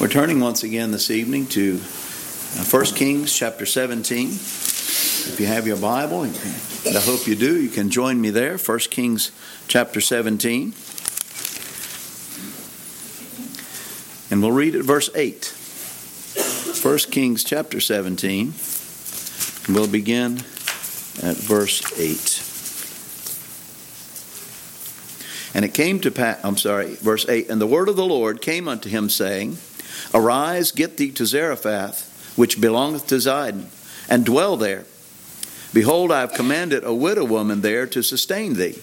We're turning once again this evening to uh, 1 Kings chapter 17. If you have your Bible, and I hope you do, you can join me there. 1 Kings chapter 17. And we'll read at verse 8. 1 Kings chapter 17. We'll begin at verse 8. And it came to pass, I'm sorry, verse 8, and the word of the Lord came unto him, saying, Arise, get thee to Zarephath, which belongeth to Zidon, and dwell there. Behold, I have commanded a widow woman there to sustain thee.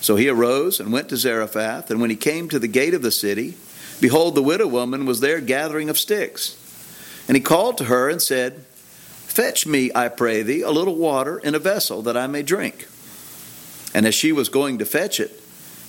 So he arose and went to Zarephath, and when he came to the gate of the city, behold, the widow woman was there gathering of sticks. And he called to her and said, Fetch me, I pray thee, a little water in a vessel that I may drink. And as she was going to fetch it,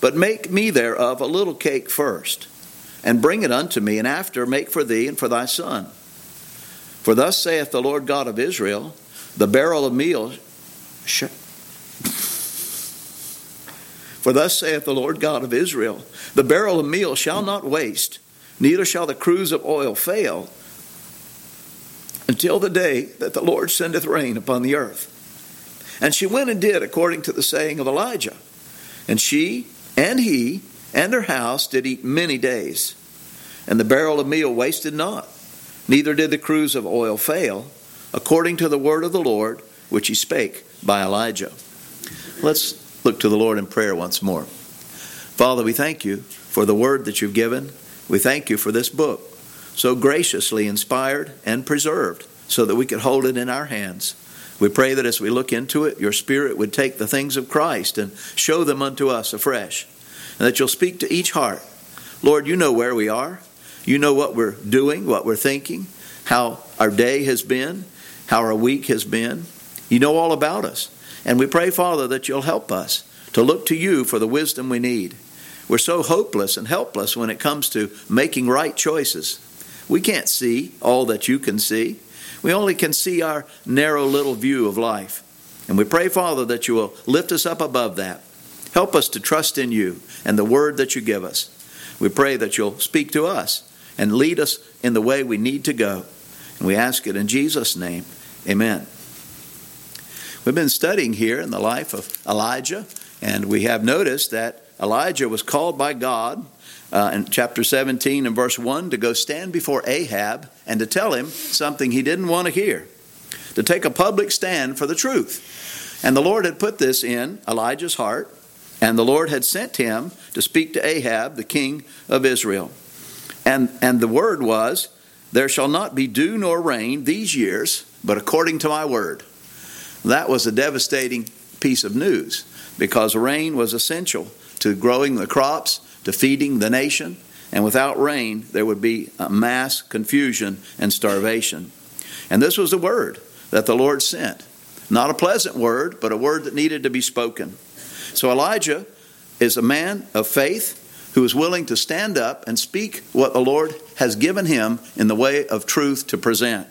But make me thereof a little cake first, and bring it unto me, and after make for thee and for thy son. For thus saith the Lord God of Israel the barrel of meal. Sh- for thus saith the Lord God of Israel the barrel of meal shall not waste, neither shall the cruse of oil fail, until the day that the Lord sendeth rain upon the earth. And she went and did according to the saying of Elijah. And she and he and her house did eat many days. And the barrel of meal wasted not, neither did the cruse of oil fail, according to the word of the Lord which he spake by Elijah. Let's look to the Lord in prayer once more. Father, we thank you for the word that you've given. We thank you for this book, so graciously inspired and preserved, so that we could hold it in our hands. We pray that as we look into it, your Spirit would take the things of Christ and show them unto us afresh, and that you'll speak to each heart. Lord, you know where we are. You know what we're doing, what we're thinking, how our day has been, how our week has been. You know all about us. And we pray, Father, that you'll help us to look to you for the wisdom we need. We're so hopeless and helpless when it comes to making right choices. We can't see all that you can see. We only can see our narrow little view of life. And we pray, Father, that you will lift us up above that. Help us to trust in you and the word that you give us. We pray that you'll speak to us and lead us in the way we need to go. And we ask it in Jesus' name. Amen. We've been studying here in the life of Elijah, and we have noticed that Elijah was called by God uh, in chapter 17 and verse 1 to go stand before Ahab and to tell him something he didn't want to hear, to take a public stand for the truth. And the Lord had put this in Elijah's heart, and the Lord had sent him to speak to Ahab, the king of Israel. And, and the word was, There shall not be dew nor rain these years, but according to my word. That was a devastating piece of news because rain was essential to growing the crops to feeding the nation, and without rain, there would be mass confusion and starvation. And this was a word that the Lord sent. Not a pleasant word, but a word that needed to be spoken. So Elijah is a man of faith who is willing to stand up and speak what the Lord has given him in the way of truth to present.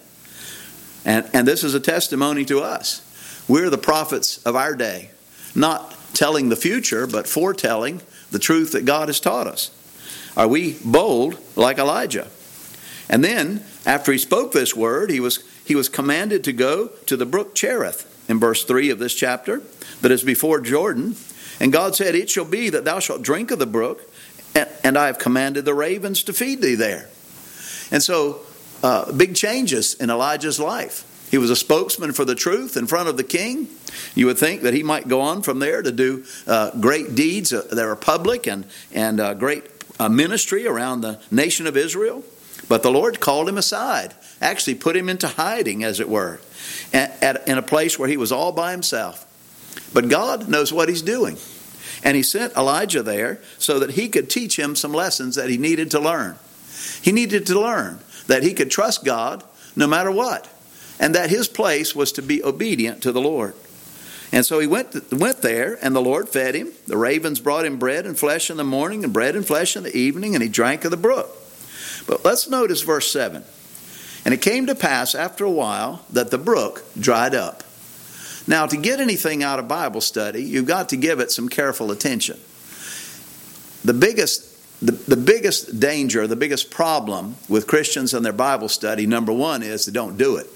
And, and this is a testimony to us. We're the prophets of our day, not telling the future, but foretelling the truth that God has taught us? Are we bold like Elijah? And then, after he spoke this word, he was, he was commanded to go to the brook Cherith in verse 3 of this chapter, that is before Jordan. And God said, It shall be that thou shalt drink of the brook, and, and I have commanded the ravens to feed thee there. And so, uh, big changes in Elijah's life. He was a spokesman for the truth in front of the king. You would think that he might go on from there to do uh, great deeds uh, that are public and, and uh, great uh, ministry around the nation of Israel. But the Lord called him aside, actually put him into hiding, as it were, at, at, in a place where he was all by himself. But God knows what he's doing. And he sent Elijah there so that he could teach him some lessons that he needed to learn. He needed to learn that he could trust God no matter what, and that his place was to be obedient to the Lord. And so he went, went there, and the Lord fed him. The ravens brought him bread and flesh in the morning, and bread and flesh in the evening, and he drank of the brook. But let's notice verse 7. And it came to pass after a while that the brook dried up. Now, to get anything out of Bible study, you've got to give it some careful attention. The biggest, the, the biggest danger, the biggest problem with Christians and their Bible study, number one, is they don't do it.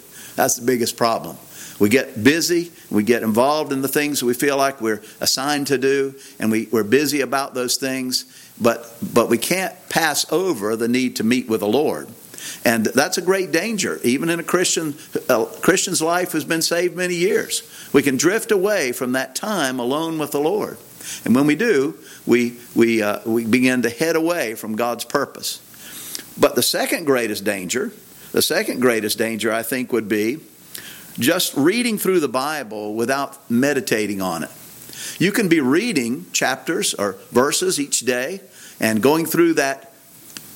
That's the biggest problem. We get busy, we get involved in the things we feel like we're assigned to do, and we, we're busy about those things, but, but we can't pass over the need to meet with the Lord. And that's a great danger, even in a Christian a Christian's life who's been saved many years. We can drift away from that time alone with the Lord. And when we do, we, we, uh, we begin to head away from God's purpose. But the second greatest danger, the second greatest danger, I think, would be just reading through the Bible without meditating on it. You can be reading chapters or verses each day and going through that,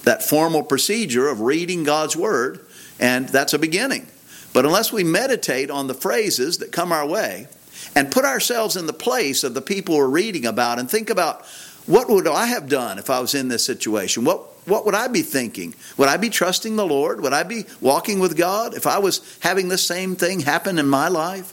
that formal procedure of reading God's Word, and that's a beginning. But unless we meditate on the phrases that come our way and put ourselves in the place of the people we're reading about and think about what would I have done if I was in this situation? What, what would I be thinking? Would I be trusting the Lord? Would I be walking with God if I was having the same thing happen in my life?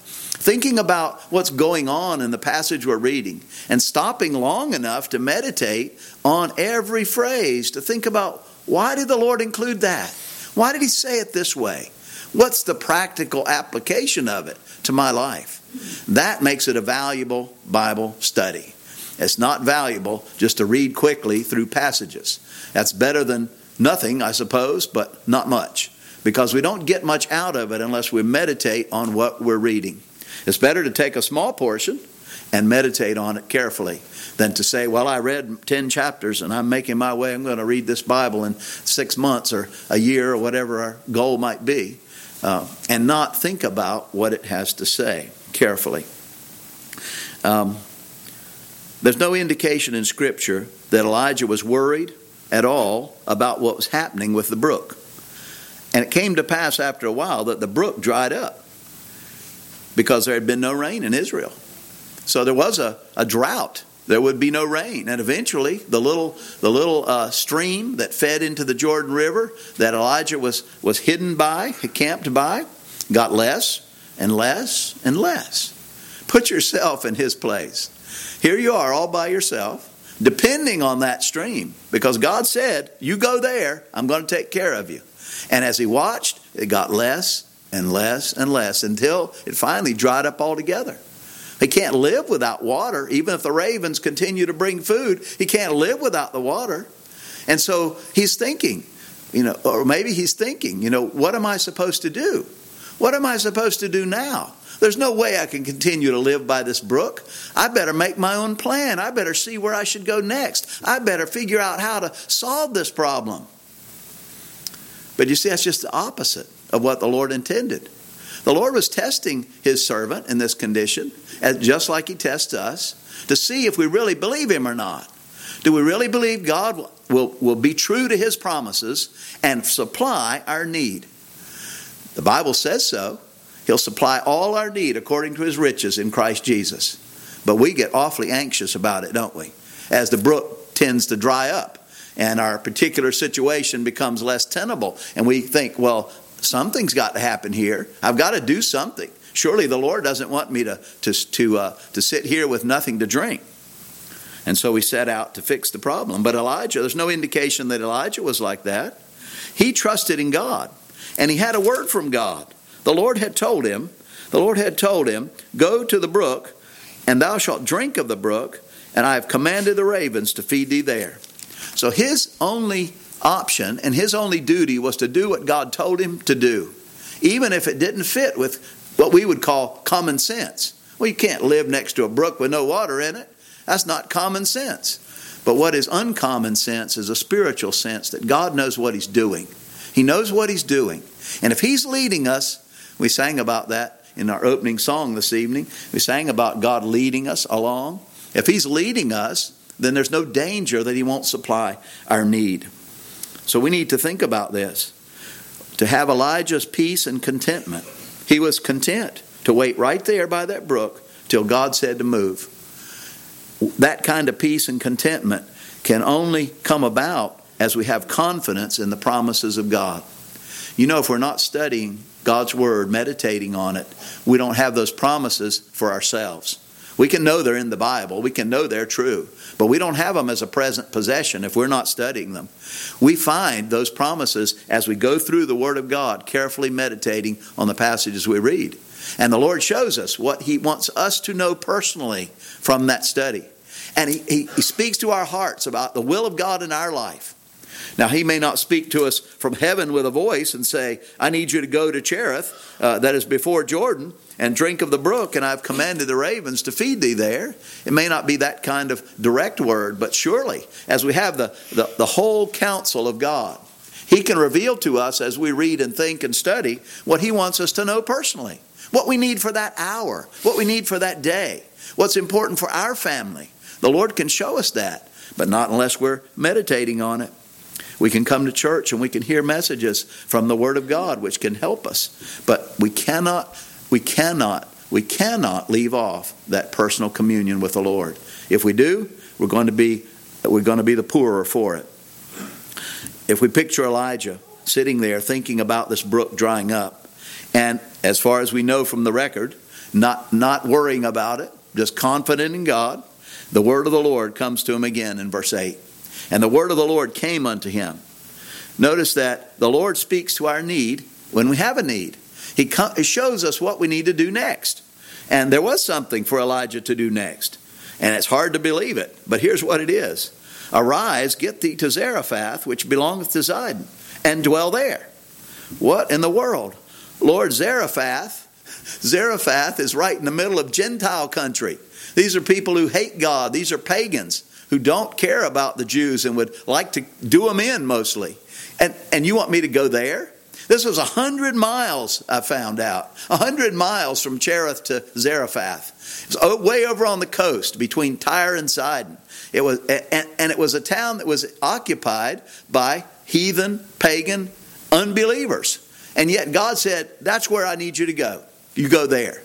Thinking about what's going on in the passage we're reading and stopping long enough to meditate on every phrase, to think about why did the Lord include that? Why did He say it this way? What's the practical application of it to my life? That makes it a valuable Bible study. It's not valuable just to read quickly through passages. That's better than nothing, I suppose, but not much. Because we don't get much out of it unless we meditate on what we're reading. It's better to take a small portion and meditate on it carefully than to say, Well, I read 10 chapters and I'm making my way. I'm going to read this Bible in six months or a year or whatever our goal might be, uh, and not think about what it has to say carefully. Um, there's no indication in Scripture that Elijah was worried at all about what was happening with the brook. And it came to pass after a while that the brook dried up because there had been no rain in Israel. So there was a, a drought. There would be no rain. And eventually, the little, the little uh, stream that fed into the Jordan River that Elijah was, was hidden by, camped by, got less and less and less. Put yourself in his place. Here you are all by yourself depending on that stream because God said, You go there, I'm going to take care of you. And as he watched, it got less and less and less until it finally dried up altogether. He can't live without water, even if the ravens continue to bring food. He can't live without the water. And so he's thinking, you know, or maybe he's thinking, you know, what am I supposed to do? What am I supposed to do now? There's no way I can continue to live by this brook. I better make my own plan. I better see where I should go next. I better figure out how to solve this problem. But you see, that's just the opposite of what the Lord intended. The Lord was testing his servant in this condition, just like he tests us, to see if we really believe him or not. Do we really believe God will, will be true to his promises and supply our need? The Bible says so. He'll supply all our need according to his riches in Christ Jesus. But we get awfully anxious about it, don't we? As the brook tends to dry up and our particular situation becomes less tenable, and we think, well, something's got to happen here. I've got to do something. Surely the Lord doesn't want me to, to, to, uh, to sit here with nothing to drink. And so we set out to fix the problem. But Elijah, there's no indication that Elijah was like that. He trusted in God, and he had a word from God. The Lord had told him, the Lord had told him, Go to the brook, and thou shalt drink of the brook, and I have commanded the ravens to feed thee there. So his only option and his only duty was to do what God told him to do, even if it didn't fit with what we would call common sense. Well, you can't live next to a brook with no water in it. That's not common sense. But what is uncommon sense is a spiritual sense that God knows what He's doing. He knows what He's doing. And if He's leading us, we sang about that in our opening song this evening. We sang about God leading us along. If He's leading us, then there's no danger that He won't supply our need. So we need to think about this. To have Elijah's peace and contentment, he was content to wait right there by that brook till God said to move. That kind of peace and contentment can only come about as we have confidence in the promises of God. You know, if we're not studying God's Word, meditating on it, we don't have those promises for ourselves. We can know they're in the Bible, we can know they're true, but we don't have them as a present possession if we're not studying them. We find those promises as we go through the Word of God, carefully meditating on the passages we read. And the Lord shows us what He wants us to know personally from that study. And He, he, he speaks to our hearts about the will of God in our life. Now, he may not speak to us from heaven with a voice and say, I need you to go to Cherith, uh, that is before Jordan, and drink of the brook, and I've commanded the ravens to feed thee there. It may not be that kind of direct word, but surely, as we have the, the, the whole counsel of God, he can reveal to us as we read and think and study what he wants us to know personally, what we need for that hour, what we need for that day, what's important for our family. The Lord can show us that, but not unless we're meditating on it. We can come to church and we can hear messages from the Word of God which can help us. But we cannot, we cannot, we cannot leave off that personal communion with the Lord. If we do, we're going to be we're going to be the poorer for it. If we picture Elijah sitting there thinking about this brook drying up, and as far as we know from the record, not not worrying about it, just confident in God, the word of the Lord comes to him again in verse 8. And the word of the Lord came unto him. Notice that the Lord speaks to our need when we have a need. He, shows us what we need to do next. And there was something for Elijah to do next. And it's hard to believe it, but here's what it is Arise, get thee to Zarephath, which belongeth to Zidon, and dwell there. What in the world? Lord, Zarephath, Zarephath is right in the middle of Gentile country. These are people who hate God, these are pagans who don't care about the Jews and would like to do them in mostly. And, and you want me to go there? This was a hundred miles, I found out. A hundred miles from Cherith to Zarephath. It was way over on the coast between Tyre and Sidon. It was, and, and it was a town that was occupied by heathen, pagan, unbelievers. And yet God said, That's where I need you to go. You go there.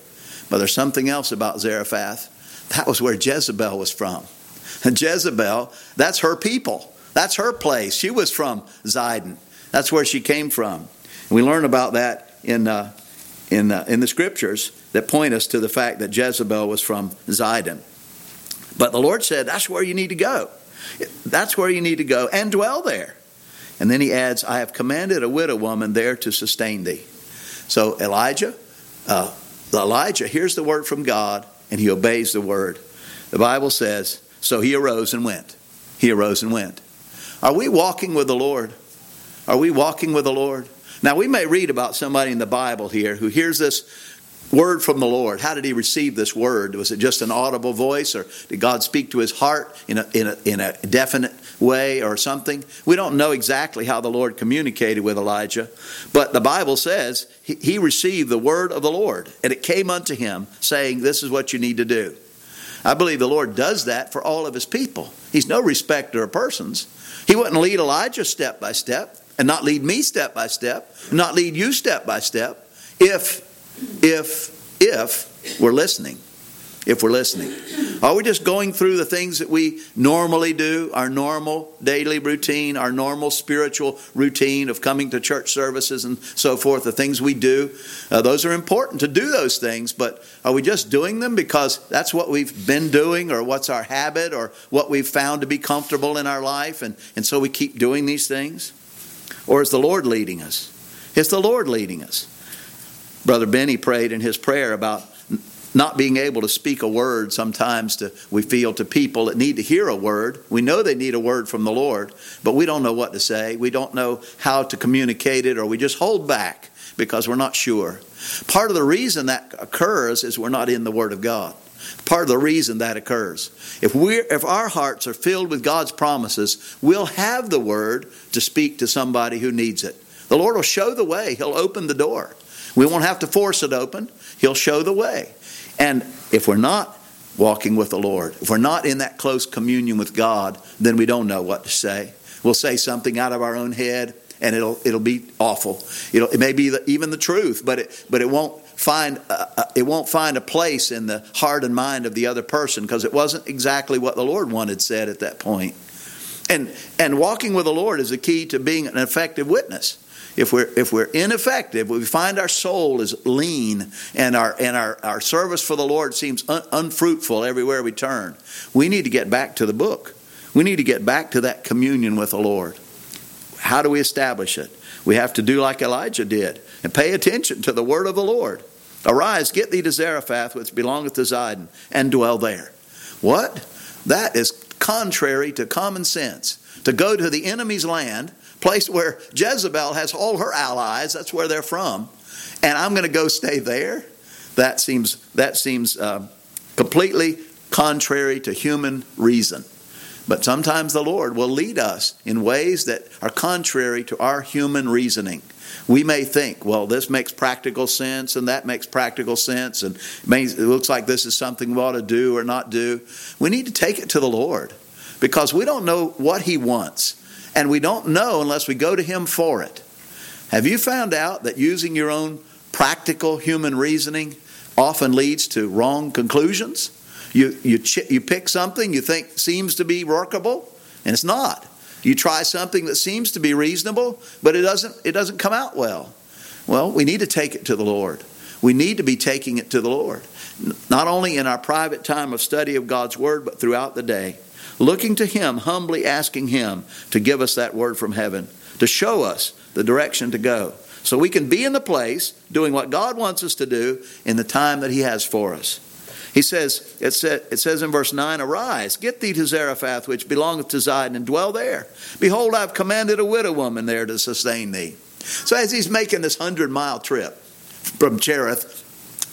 But there's something else about Zarephath. That was where Jezebel was from. Jezebel, that's her people. That's her place. She was from Zidon. That's where she came from. We learn about that in, uh, in, uh, in the scriptures that point us to the fact that Jezebel was from Zidon. But the Lord said, That's where you need to go. That's where you need to go and dwell there. And then he adds, I have commanded a widow woman there to sustain thee. So Elijah, uh, Elijah hears the word from God and he obeys the word. The Bible says, so he arose and went. He arose and went. Are we walking with the Lord? Are we walking with the Lord? Now, we may read about somebody in the Bible here who hears this word from the Lord. How did he receive this word? Was it just an audible voice, or did God speak to his heart in a, in a, in a definite way or something? We don't know exactly how the Lord communicated with Elijah, but the Bible says he, he received the word of the Lord, and it came unto him, saying, This is what you need to do. I believe the Lord does that for all of his people. He's no respecter of persons. He wouldn't lead Elijah step by step and not lead me step by step, not lead you step by step if, if, if we're listening if we're listening? Are we just going through the things that we normally do, our normal daily routine, our normal spiritual routine of coming to church services and so forth, the things we do? Uh, those are important to do those things, but are we just doing them because that's what we've been doing or what's our habit or what we've found to be comfortable in our life and, and so we keep doing these things? Or is the Lord leading us? Is the Lord leading us? Brother Benny prayed in his prayer about not being able to speak a word sometimes to, we feel to people that need to hear a word. We know they need a word from the Lord, but we don't know what to say. We don't know how to communicate it, or we just hold back because we're not sure. Part of the reason that occurs is we're not in the Word of God. Part of the reason that occurs. If we if our hearts are filled with God's promises, we'll have the word to speak to somebody who needs it. The Lord will show the way. He'll open the door. We won't have to force it open. He'll show the way. And if we're not walking with the Lord, if we're not in that close communion with God, then we don't know what to say. We'll say something out of our own head, and it'll it'll be awful. It'll, it may be the, even the truth, but it but it won't find uh, uh, it won't find a place in the heart and mind of the other person because it wasn't exactly what the Lord wanted said at that point. And and walking with the Lord is the key to being an effective witness. If we're if we're ineffective, we find our soul is lean and our and our, our service for the Lord seems un, unfruitful everywhere we turn. We need to get back to the book. We need to get back to that communion with the Lord. How do we establish it? We have to do like Elijah did and pay attention to the word of the Lord. Arise, get thee to Zarephath, which belongeth to Zidon, and dwell there. What? That is contrary to common sense. To go to the enemy's land, place where Jezebel has all her allies, that's where they're from, and I'm going to go stay there? That seems, that seems uh, completely contrary to human reason. But sometimes the Lord will lead us in ways that are contrary to our human reasoning. We may think, well, this makes practical sense and that makes practical sense, and it looks like this is something we ought to do or not do. We need to take it to the Lord because we don't know what He wants, and we don't know unless we go to Him for it. Have you found out that using your own practical human reasoning often leads to wrong conclusions? You, you, you pick something you think seems to be workable, and it's not. You try something that seems to be reasonable, but it doesn't, it doesn't come out well. Well, we need to take it to the Lord. We need to be taking it to the Lord, not only in our private time of study of God's Word, but throughout the day. Looking to Him, humbly asking Him to give us that word from heaven, to show us the direction to go, so we can be in the place doing what God wants us to do in the time that He has for us. He says, it, says, in verse 9, Arise, get thee to Zarephath, which belongeth to Zidon, and dwell there. Behold, I've commanded a widow woman there to sustain thee. So as he's making this hundred mile trip from Cherith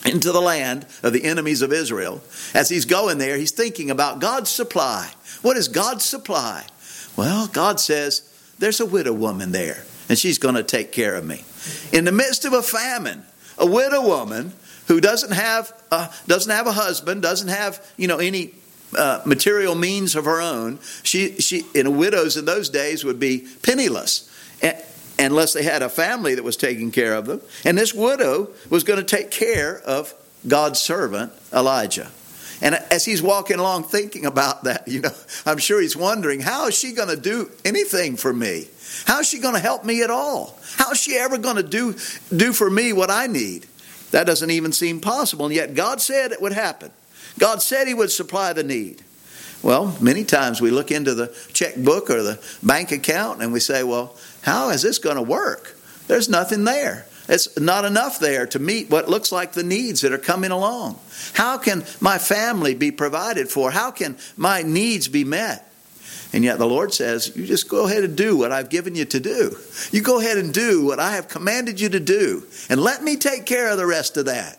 into the land of the enemies of Israel, as he's going there, he's thinking about God's supply. What is God's supply? Well, God says, There's a widow woman there, and she's going to take care of me. In the midst of a famine, a widow woman who doesn't have uh, doesn't have a husband, doesn't have you know any uh, material means of her own. She she in widows in those days would be penniless. And, unless they had a family that was taking care of them. And this widow was going to take care of God's servant, Elijah. And as he's walking along thinking about that, you know, I'm sure he's wondering, how is she going to do anything for me? How is she going to help me at all? How is she ever going to do, do for me what I need? That doesn't even seem possible, and yet God said it would happen. God said He would supply the need. Well, many times we look into the checkbook or the bank account and we say, well, how is this going to work? There's nothing there. It's not enough there to meet what looks like the needs that are coming along. How can my family be provided for? How can my needs be met? And yet the Lord says, You just go ahead and do what I've given you to do. You go ahead and do what I have commanded you to do, and let me take care of the rest of that.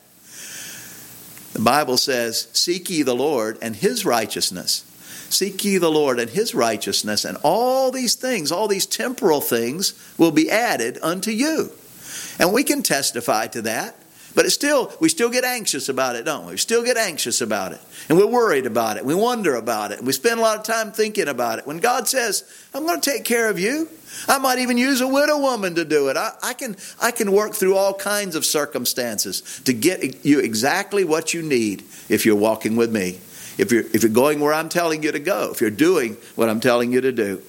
The Bible says, Seek ye the Lord and his righteousness. Seek ye the Lord and his righteousness, and all these things, all these temporal things, will be added unto you. And we can testify to that. But it's still, we still get anxious about it, don't we? We still get anxious about it. And we're worried about it. We wonder about it. We spend a lot of time thinking about it. When God says, I'm going to take care of you, I might even use a widow woman to do it. I, I, can, I can work through all kinds of circumstances to get you exactly what you need if you're walking with me. If you're, if you're going where I'm telling you to go, if you're doing what I'm telling you to do.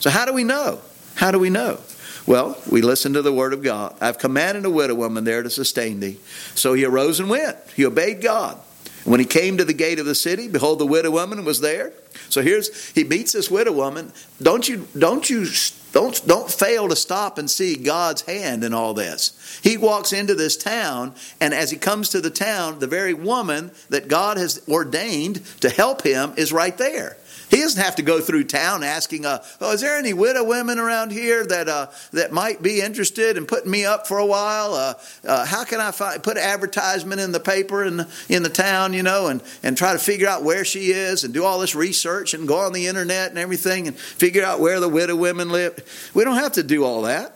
So, how do we know? How do we know? Well, we listen to the word of God. I've commanded a widow woman there to sustain thee. So he arose and went. He obeyed God. When he came to the gate of the city, behold, the widow woman was there. So here's he meets this widow woman. Don't you don't you don't don't fail to stop and see God's hand in all this. He walks into this town, and as he comes to the town, the very woman that God has ordained to help him is right there. He doesn't have to go through town asking, uh, "Oh, is there any widow women around here that uh, that might be interested in putting me up for a while? Uh, uh how can I find, put advertisement in the paper in in the town, you know, and and try to figure out where she is and do all this research and go on the internet and everything and figure out where the widow women live? We don't have to do all that.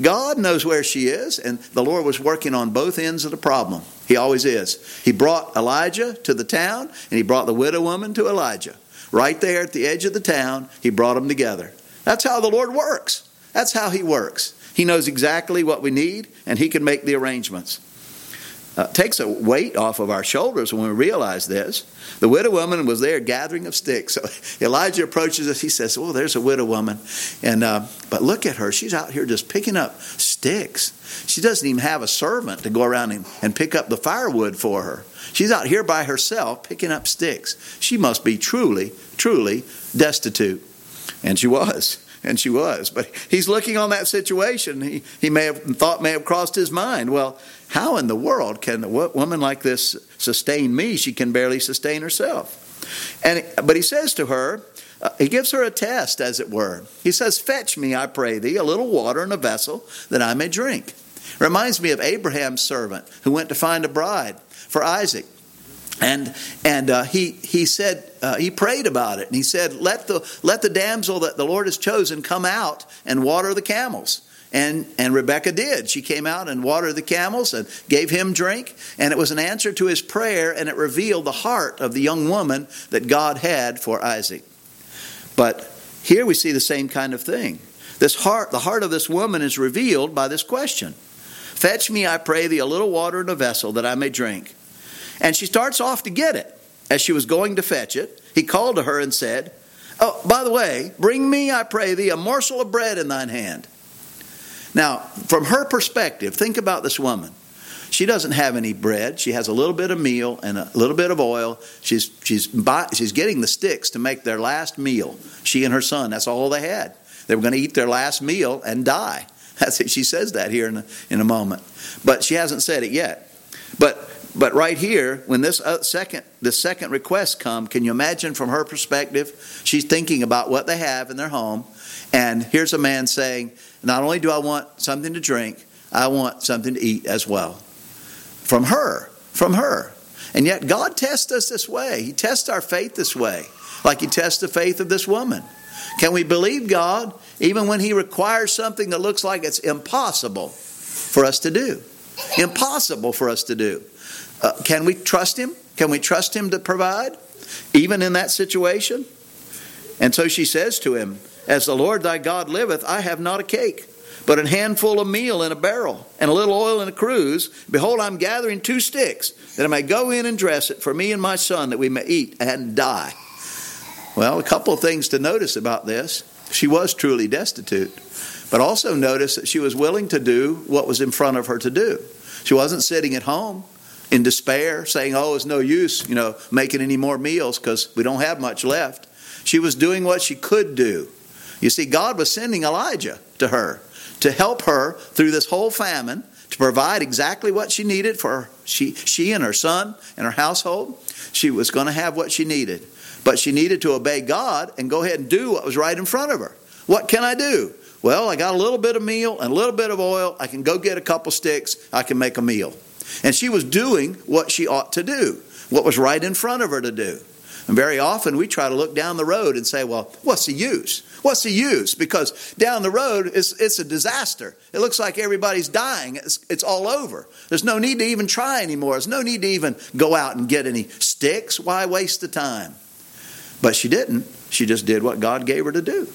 God knows where she is, and the Lord was working on both ends of the problem. He always is. He brought Elijah to the town, and he brought the widow woman to Elijah. Right there at the edge of the town, he brought them together. That's how the Lord works. That's how He works. He knows exactly what we need, and He can make the arrangements. Uh, takes a weight off of our shoulders when we realize this. The widow woman was there gathering of sticks. So Elijah approaches us. He says, "Well, there's a widow woman," and uh, but look at her. She's out here just picking up sticks. She doesn't even have a servant to go around and, and pick up the firewood for her. She's out here by herself picking up sticks. She must be truly, truly destitute, and she was and she was. But he's looking on that situation. He, he may have thought may have crossed his mind. Well, how in the world can a woman like this sustain me? She can barely sustain herself. And but he says to her, uh, he gives her a test, as it were. He says, "Fetch me, I pray thee, a little water in a vessel that I may drink." Reminds me of Abraham's servant who went to find a bride for Isaac. And and uh, he he said uh, he prayed about it. And he said let the let the damsel that the Lord has chosen come out and water the camels. And and Rebecca did. She came out and watered the camels and gave him drink. And it was an answer to his prayer and it revealed the heart of the young woman that God had for Isaac. But here we see the same kind of thing. This heart the heart of this woman is revealed by this question. Fetch me I pray thee a little water in a vessel that I may drink and she starts off to get it. As she was going to fetch it, he called to her and said, Oh, by the way, bring me, I pray thee, a morsel of bread in thine hand. Now, from her perspective, think about this woman. She doesn't have any bread. She has a little bit of meal and a little bit of oil. She's, she's, buy, she's getting the sticks to make their last meal. She and her son, that's all they had. They were going to eat their last meal and die. That's it. She says that here in a, in a moment. But she hasn't said it yet. But but right here, when this uh, second the second request come, can you imagine from her perspective? She's thinking about what they have in their home, and here's a man saying, "Not only do I want something to drink, I want something to eat as well." From her, from her, and yet God tests us this way. He tests our faith this way, like He tests the faith of this woman. Can we believe God even when He requires something that looks like it's impossible for us to do? Impossible for us to do. Uh, can we trust Him? Can we trust Him to provide, even in that situation? And so she says to him, As the Lord thy God liveth, I have not a cake, but a handful of meal in a barrel, and a little oil in a cruse. Behold, I'm gathering two sticks, that I may go in and dress it for me and my son, that we may eat and die. Well, a couple of things to notice about this. She was truly destitute, but also notice that she was willing to do what was in front of her to do. She wasn't sitting at home in despair, saying, Oh, it's no use, you know, making any more meals because we don't have much left. She was doing what she could do. You see, God was sending Elijah to her to help her through this whole famine, to provide exactly what she needed for she, she and her son and her household. She was going to have what she needed. But she needed to obey God and go ahead and do what was right in front of her. What can I do? Well, I got a little bit of meal and a little bit of oil. I can go get a couple sticks. I can make a meal. And she was doing what she ought to do, what was right in front of her to do. And very often we try to look down the road and say, well, what's the use? What's the use? Because down the road, it's, it's a disaster. It looks like everybody's dying. It's, it's all over. There's no need to even try anymore. There's no need to even go out and get any sticks. Why waste the time? But she didn't. She just did what God gave her to do.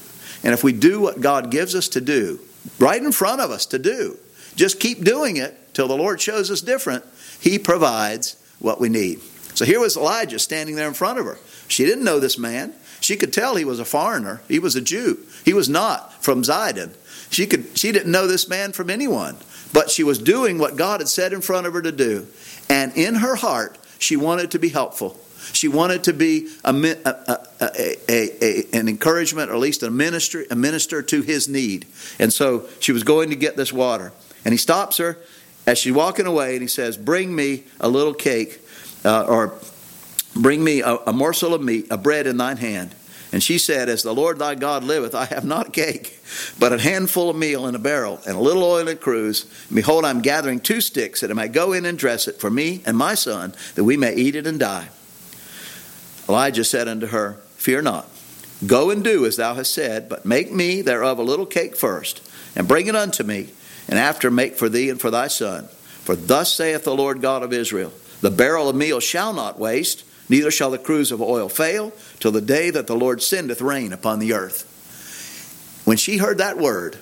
And if we do what God gives us to do, right in front of us to do, just keep doing it, till the Lord shows us different, He provides what we need. So here was Elijah standing there in front of her. She didn't know this man. She could tell he was a foreigner. He was a Jew. He was not from Zidon. She could she didn't know this man from anyone, but she was doing what God had said in front of her to do. And in her heart, she wanted to be helpful. She wanted to be a, a, a, an encouragement, or at least a minister, a minister to his need. And so she was going to get this water. And he stops her as she's walking away, and he says, Bring me a little cake, uh, or bring me a, a, morsel of meat, a bread in thine hand. And she said, As the Lord thy God liveth, I have not cake, but a handful of meal in a barrel, and a little oil in a cruse. And behold, I'm gathering two sticks, that I may go in and dress it for me and my son, that we may eat it and die. Elijah said unto her, Fear not. Go and do as thou hast said, but make me thereof a little cake first, and bring it unto me and after make for thee and for thy son. For thus saith the Lord God of Israel The barrel of meal shall not waste, neither shall the cruse of oil fail, till the day that the Lord sendeth rain upon the earth. when she heard that word,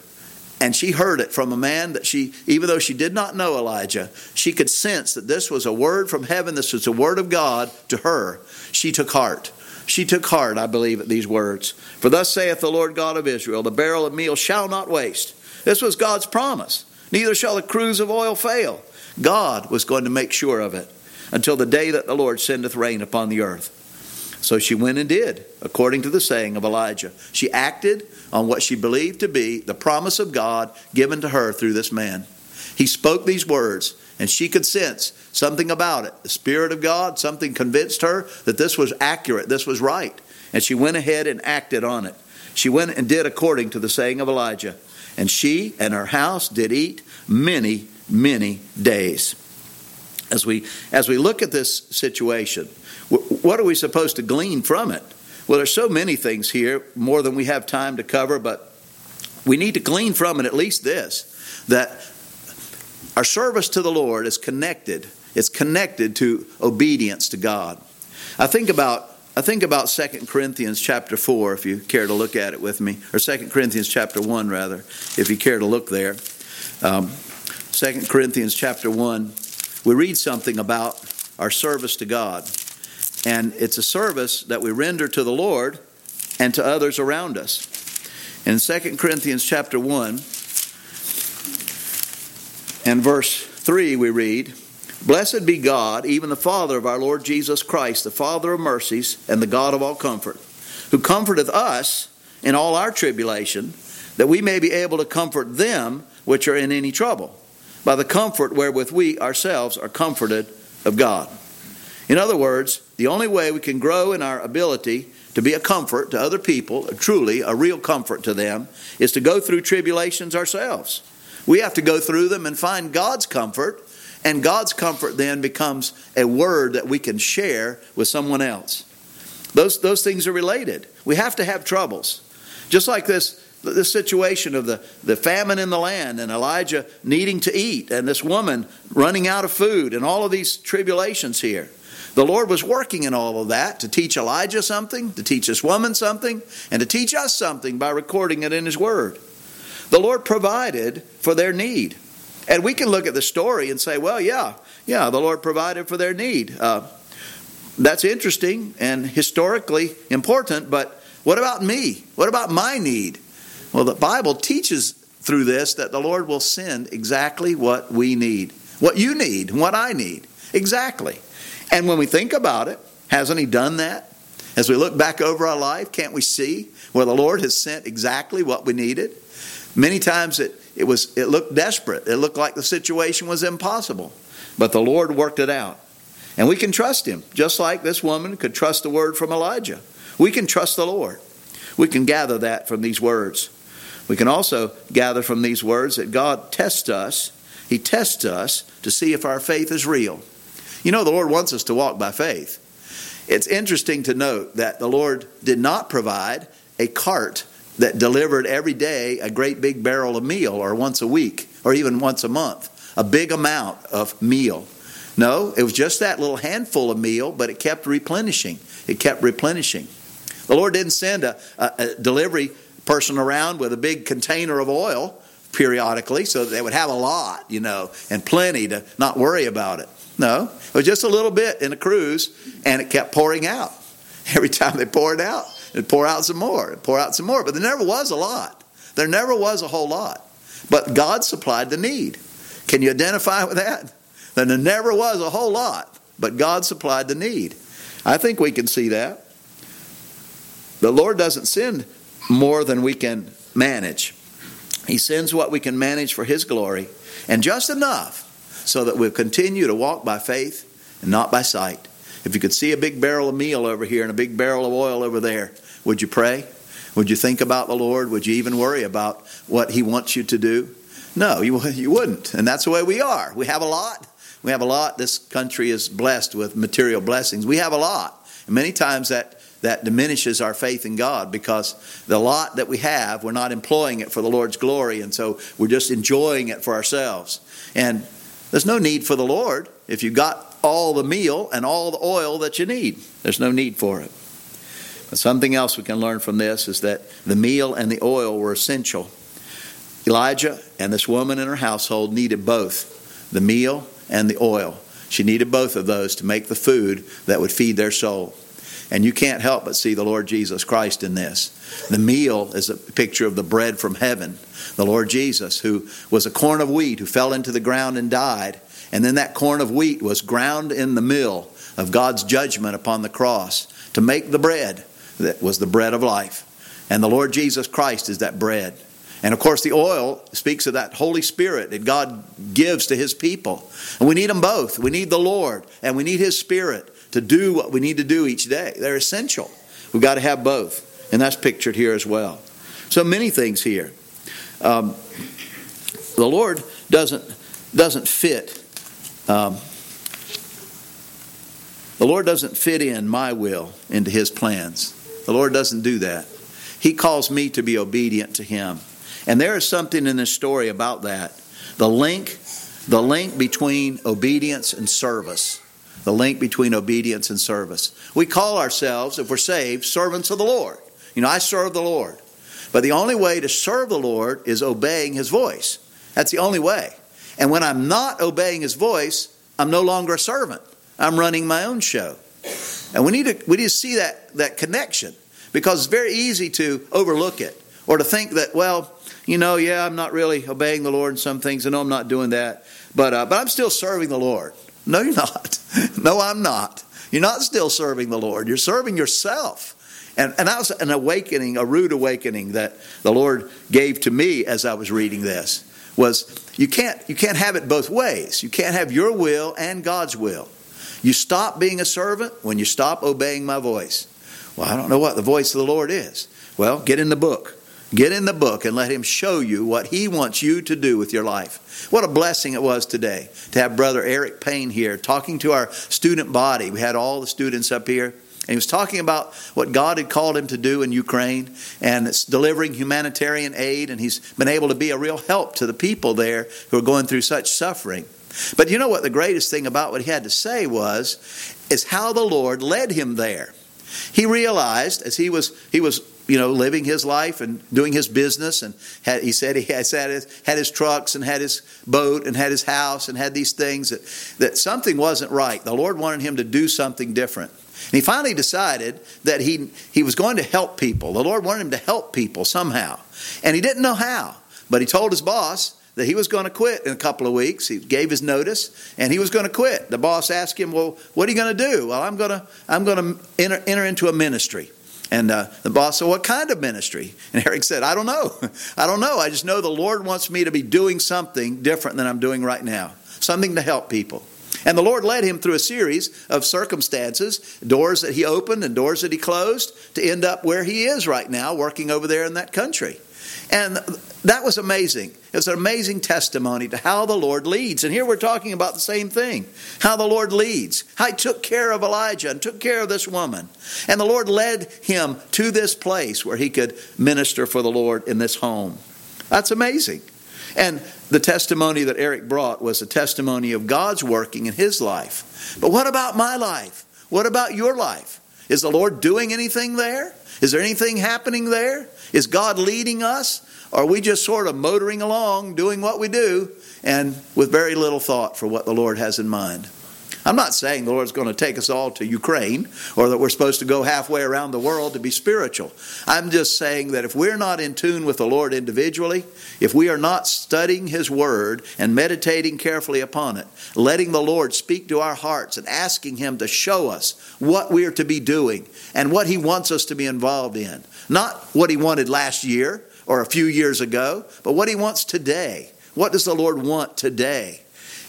and she heard it from a man that she, even though she did not know Elijah, she could sense that this was a word from heaven, this was a word of God to her. She took heart. She took heart, I believe, at these words. For thus saith the Lord God of Israel, the barrel of meal shall not waste. This was God's promise. Neither shall the cruse of oil fail. God was going to make sure of it until the day that the Lord sendeth rain upon the earth. So she went and did, according to the saying of Elijah. She acted on what she believed to be the promise of God given to her through this man. He spoke these words, and she could sense something about it. The Spirit of God, something convinced her that this was accurate, this was right. And she went ahead and acted on it. She went and did according to the saying of Elijah. And she and her house did eat many, many days. As we, as we look at this situation, what are we supposed to glean from it? Well, there's so many things here, more than we have time to cover, but we need to glean from it at least this that our service to the Lord is connected. It's connected to obedience to God. I think about I think about 2 Corinthians chapter 4 if you care to look at it with me or 2 Corinthians chapter 1 rather if you care to look there. Um, 2 Corinthians chapter 1 we read something about our service to God. And it's a service that we render to the Lord and to others around us. In 2 Corinthians chapter 1 and verse 3 we read, Blessed be God, even the Father of our Lord Jesus Christ, the Father of mercies and the God of all comfort, who comforteth us in all our tribulation, that we may be able to comfort them which are in any trouble, by the comfort wherewith we ourselves are comforted of God. In other words, the only way we can grow in our ability to be a comfort to other people, truly a real comfort to them, is to go through tribulations ourselves. We have to go through them and find God's comfort, and God's comfort then becomes a word that we can share with someone else. Those, those things are related. We have to have troubles. Just like this, this situation of the, the famine in the land and Elijah needing to eat, and this woman running out of food, and all of these tribulations here. The Lord was working in all of that to teach Elijah something, to teach this woman something, and to teach us something by recording it in His Word. The Lord provided for their need. And we can look at the story and say, well, yeah, yeah, the Lord provided for their need. Uh, that's interesting and historically important, but what about me? What about my need? Well, the Bible teaches through this that the Lord will send exactly what we need, what you need, what I need. Exactly. And when we think about it, hasn't He done that? As we look back over our life, can't we see where the Lord has sent exactly what we needed? Many times it, it, was, it looked desperate. It looked like the situation was impossible. But the Lord worked it out. And we can trust Him, just like this woman could trust the word from Elijah. We can trust the Lord. We can gather that from these words. We can also gather from these words that God tests us. He tests us to see if our faith is real. You know, the Lord wants us to walk by faith. It's interesting to note that the Lord did not provide a cart that delivered every day a great big barrel of meal, or once a week, or even once a month, a big amount of meal. No, it was just that little handful of meal, but it kept replenishing. It kept replenishing. The Lord didn't send a, a, a delivery person around with a big container of oil periodically so they would have a lot, you know, and plenty to not worry about it. No, it was just a little bit in a cruse, and it kept pouring out. Every time they poured out, it'd pour out some more, it'd pour out some more. But there never was a lot. There never was a whole lot. But God supplied the need. Can you identify with that? That there never was a whole lot, but God supplied the need. I think we can see that. The Lord doesn't send more than we can manage. He sends what we can manage for His glory, and just enough so that we'll continue to walk by faith and not by sight. If you could see a big barrel of meal over here and a big barrel of oil over there, would you pray? Would you think about the Lord? Would you even worry about what He wants you to do? No, you, you wouldn't. And that's the way we are. We have a lot. We have a lot. This country is blessed with material blessings. We have a lot. And many times that, that diminishes our faith in God because the lot that we have, we're not employing it for the Lord's glory. And so we're just enjoying it for ourselves. And there's no need for the Lord if you've got all the meal and all the oil that you need. There's no need for it. But something else we can learn from this is that the meal and the oil were essential. Elijah and this woman in her household needed both the meal and the oil. She needed both of those to make the food that would feed their soul. And you can't help but see the Lord Jesus Christ in this. The meal is a picture of the bread from heaven. The Lord Jesus, who was a corn of wheat, who fell into the ground and died. And then that corn of wheat was ground in the mill of God's judgment upon the cross to make the bread that was the bread of life. And the Lord Jesus Christ is that bread. And of course, the oil speaks of that Holy Spirit that God gives to His people. And we need them both. We need the Lord and we need His Spirit to do what we need to do each day. They're essential. We've got to have both. And that's pictured here as well. So many things here. Um, the Lord doesn't, doesn't fit. Um, the Lord doesn't fit in my will into His plans. The Lord doesn't do that. He calls me to be obedient to Him. And there is something in this story about that. The link, the link between obedience and service. The link between obedience and service. We call ourselves, if we're saved, servants of the Lord. You know, I serve the Lord. But the only way to serve the Lord is obeying His voice. That's the only way. And when I'm not obeying His voice, I'm no longer a servant. I'm running my own show. And we need to, we need to see that, that connection because it's very easy to overlook it or to think that, well, you know, yeah, I'm not really obeying the Lord in some things. I know I'm not doing that, but, uh, but I'm still serving the Lord. No, you're not. no, I'm not. You're not still serving the Lord. You're serving yourself. And, and that was an awakening, a rude awakening that the Lord gave to me as I was reading this. Was you can't you can't have it both ways. You can't have your will and God's will. You stop being a servant when you stop obeying my voice. Well, I don't know what the voice of the Lord is. Well, get in the book. Get in the book and let Him show you what He wants you to do with your life. What a blessing it was today to have Brother Eric Payne here talking to our student body. We had all the students up here. He was talking about what God had called him to do in Ukraine, and it's delivering humanitarian aid, and he's been able to be a real help to the people there who are going through such suffering. But you know what the greatest thing about what he had to say was is how the Lord led him there. He realized as he was he was you know living his life and doing his business and had, he said he had, had his trucks and had his boat and had his house and had these things that, that something wasn't right. The Lord wanted him to do something different. And he finally decided that he, he was going to help people. The Lord wanted him to help people somehow. And he didn't know how. But he told his boss, that he was going to quit in a couple of weeks. He gave his notice and he was going to quit. The boss asked him, "Well, what are you going to do?" "Well, I'm going to I'm going to enter, enter into a ministry." And uh, the boss said, What kind of ministry? And Eric said, I don't know. I don't know. I just know the Lord wants me to be doing something different than I'm doing right now, something to help people. And the Lord led him through a series of circumstances, doors that he opened and doors that he closed, to end up where he is right now, working over there in that country. And that was amazing. It was an amazing testimony to how the Lord leads. And here we're talking about the same thing how the Lord leads, how he took care of Elijah and took care of this woman. And the Lord led him to this place where he could minister for the Lord in this home. That's amazing. And the testimony that Eric brought was a testimony of God's working in his life. But what about my life? What about your life? Is the Lord doing anything there? Is there anything happening there? Is God leading us? Or are we just sort of motoring along, doing what we do, and with very little thought for what the Lord has in mind? I'm not saying the Lord's going to take us all to Ukraine or that we're supposed to go halfway around the world to be spiritual. I'm just saying that if we're not in tune with the Lord individually, if we are not studying His Word and meditating carefully upon it, letting the Lord speak to our hearts and asking Him to show us what we are to be doing and what He wants us to be involved in, not what He wanted last year or a few years ago, but what He wants today. What does the Lord want today?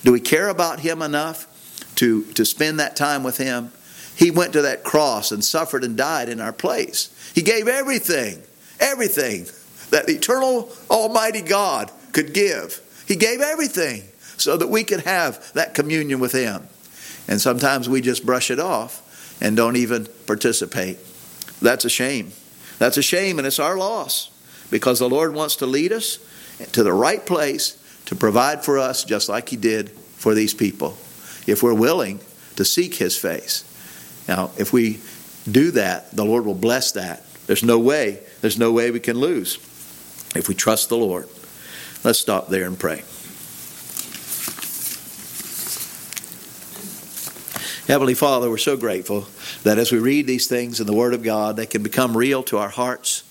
Do we care about Him enough to, to spend that time with Him. He went to that cross and suffered and died in our place. He gave everything, everything that the eternal Almighty God could give. He gave everything so that we could have that communion with Him. And sometimes we just brush it off and don't even participate. That's a shame. That's a shame, and it's our loss because the Lord wants to lead us to the right place to provide for us just like He did for these people if we're willing to seek His face. Now, if we do that, the Lord will bless that. There's no way, there's no way we can lose if we trust the Lord. Let's stop there and pray. Heavenly Father, we're so grateful that as we read these things in the Word of God, they can become real to our hearts.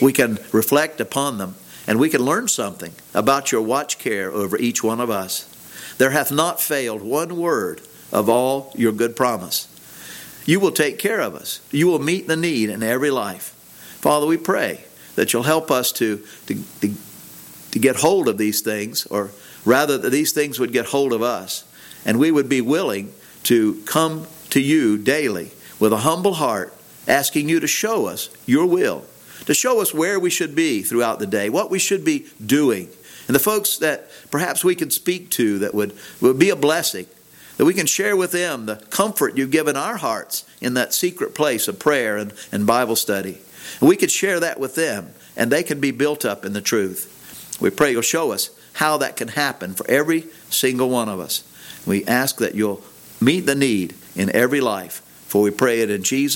We can reflect upon them, and we can learn something about your watch care over each one of us. There hath not failed one word of all your good promise. You will take care of us. You will meet the need in every life. Father, we pray that you'll help us to, to, to, to get hold of these things, or rather, that these things would get hold of us, and we would be willing to come to you daily with a humble heart, asking you to show us your will, to show us where we should be throughout the day, what we should be doing. And the folks that perhaps we can speak to that would, would be a blessing, that we can share with them the comfort you've given our hearts in that secret place of prayer and, and Bible study. And we could share that with them, and they can be built up in the truth. We pray you'll show us how that can happen for every single one of us. We ask that you'll meet the need in every life, for we pray it in Jesus'